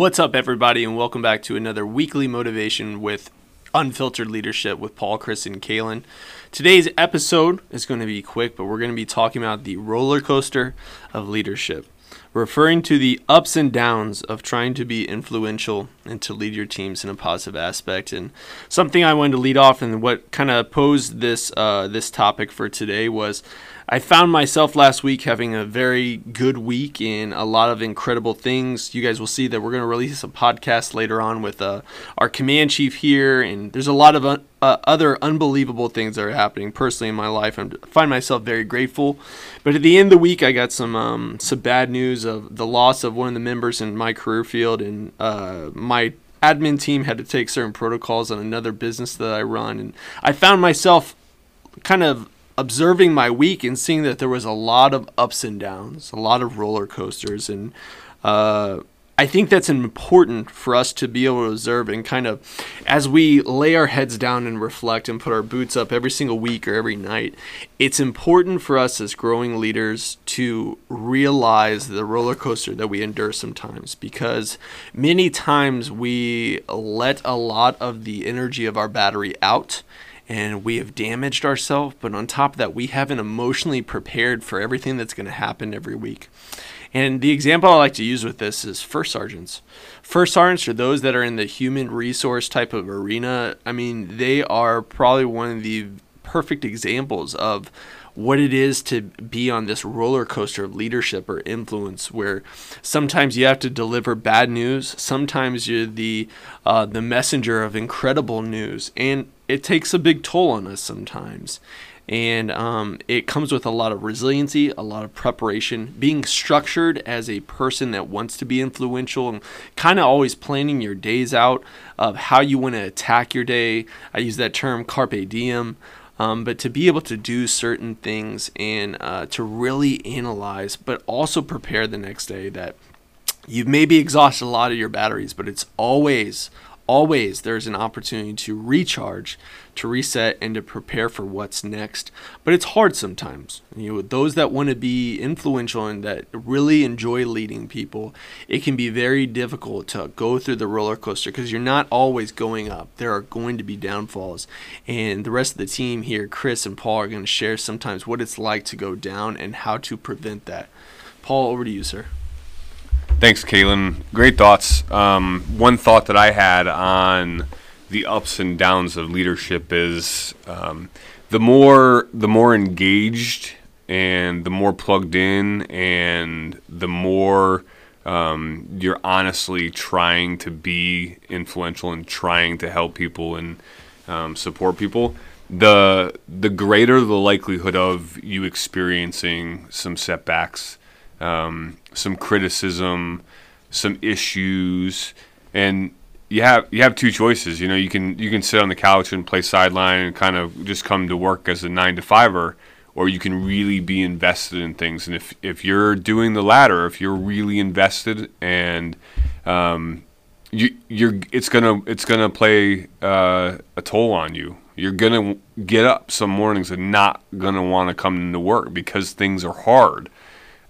What's up, everybody, and welcome back to another weekly motivation with Unfiltered Leadership with Paul, Chris, and Kalen. Today's episode is going to be quick, but we're going to be talking about the roller coaster of leadership referring to the ups and downs of trying to be influential and to lead your teams in a positive aspect. And something I wanted to lead off and what kind of posed this uh, this topic for today was I found myself last week having a very good week in a lot of incredible things. You guys will see that we're going to release a podcast later on with uh, our command chief here, and there's a lot of un- uh, other unbelievable things that are happening personally in my life. I find myself very grateful. But at the end of the week, I got some um, some bad news of the loss of one of the members in my career field, and uh, my admin team had to take certain protocols on another business that I run, and I found myself kind of observing my week and seeing that there was a lot of ups and downs, a lot of roller coasters, and uh, I think that's important for us to be able to observe and kind of, as we lay our heads down and reflect and put our boots up every single week or every night, it's important for us as growing leaders to realize the roller coaster that we endure sometimes because many times we let a lot of the energy of our battery out and we have damaged ourselves, but on top of that, we haven't emotionally prepared for everything that's going to happen every week. And the example I like to use with this is first sergeants. First sergeants are those that are in the human resource type of arena. I mean, they are probably one of the perfect examples of what it is to be on this roller coaster of leadership or influence where sometimes you have to deliver bad news sometimes you're the uh, the messenger of incredible news and it takes a big toll on us sometimes and um, it comes with a lot of resiliency, a lot of preparation, being structured as a person that wants to be influential, and kind of always planning your days out of how you want to attack your day. I use that term carpe diem. Um, but to be able to do certain things and uh, to really analyze, but also prepare the next day that you've maybe exhausted a lot of your batteries, but it's always, always there's an opportunity to recharge, to reset, and to prepare for what's next. But it's hard sometimes. You know, those that want to be influential and that really enjoy leading people, it can be very difficult to go through the roller coaster because you're not always going up. There are going to be downfalls, and the rest of the team here, Chris and Paul, are going to share sometimes what it's like to go down and how to prevent that. Paul, over to you, sir. Thanks, Kalen. Great thoughts. Um, one thought that I had on the ups and downs of leadership is um, the more the more engaged and the more plugged in and the more um, you're honestly trying to be influential and trying to help people and um, support people, the the greater the likelihood of you experiencing some setbacks um, some criticism, some issues, and you have you have two choices. You know, you can you can sit on the couch and play sideline and kind of just come to work as a nine to fiver, or you can really be invested in things. And if if you're doing the latter, if you're really invested and um, you you're it's gonna it's gonna play uh, a toll on you. You're gonna get up some mornings and not gonna want to come to work because things are hard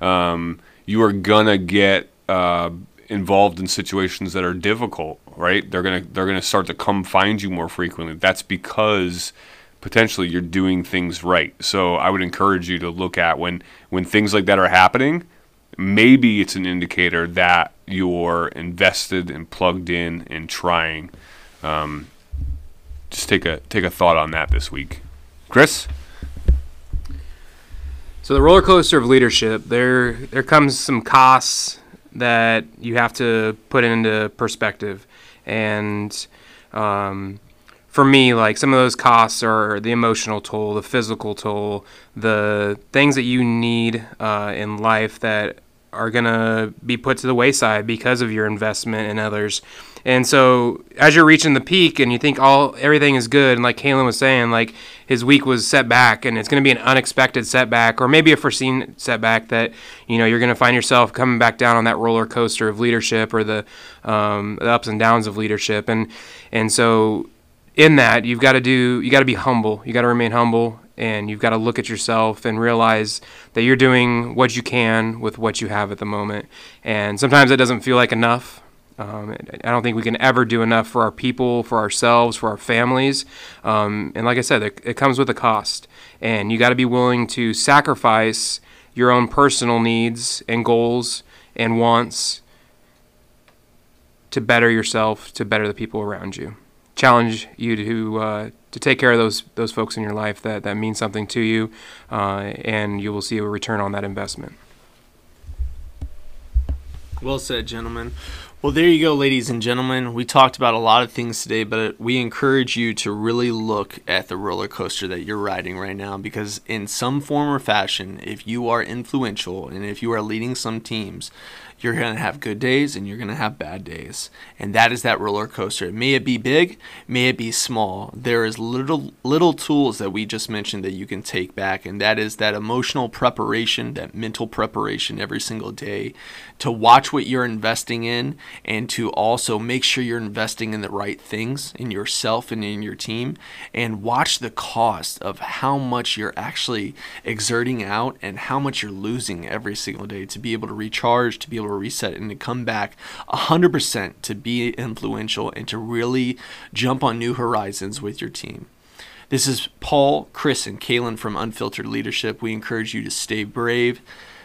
um, you are gonna get uh, involved in situations that are difficult, right? They're gonna they're gonna start to come find you more frequently. That's because potentially you're doing things right. So I would encourage you to look at when when things like that are happening. Maybe it's an indicator that you're invested and plugged in and trying. Um, just take a take a thought on that this week, Chris. So the roller coaster of leadership, there there comes some costs that you have to put into perspective, and um, for me, like some of those costs are the emotional toll, the physical toll, the things that you need uh, in life that are gonna be put to the wayside because of your investment in others. And so as you're reaching the peak and you think all everything is good, and like Kalen was saying, like his week was set back and it's going to be an unexpected setback or maybe a foreseen setback that you know you're going to find yourself coming back down on that roller coaster of leadership or the, um, the ups and downs of leadership and and so in that you've got to do you got to be humble you got to remain humble and you've got to look at yourself and realize that you're doing what you can with what you have at the moment and sometimes it doesn't feel like enough Um, I don't think we can ever do enough for our people, for ourselves, for our families. Um, and like I said, it, it comes with a cost. And you got to be willing to sacrifice your own personal needs and goals and wants to better yourself, to better the people around you. Challenge you to uh, to take care of those those folks in your life that, that mean something to you, uh, and you will see a return on that investment. Well said, gentlemen. Well, there you go, ladies and gentlemen. We talked about a lot of things today, but we encourage you to really look at the roller coaster that you're riding right now because, in some form or fashion, if you are influential and if you are leading some teams, you're going to have good days and you're going to have bad days. And that is that roller coaster. May it be big, may it be small. There is little little tools that we just mentioned that you can take back and that is that emotional preparation, that mental preparation every single day to watch what you're investing in and to also make sure you're investing in the right things in yourself and in your team and watch the cost of how much you're actually exerting out and how much you're losing every single day to be able to recharge, to be able to reset and to come back 100% to be influential and to really jump on new horizons with your team. This is Paul, Chris, and Kalen from Unfiltered Leadership. We encourage you to stay brave,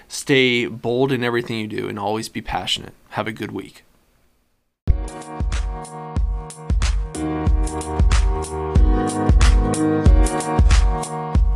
stay bold in everything you do, and always be passionate. Have a good week. Thank you.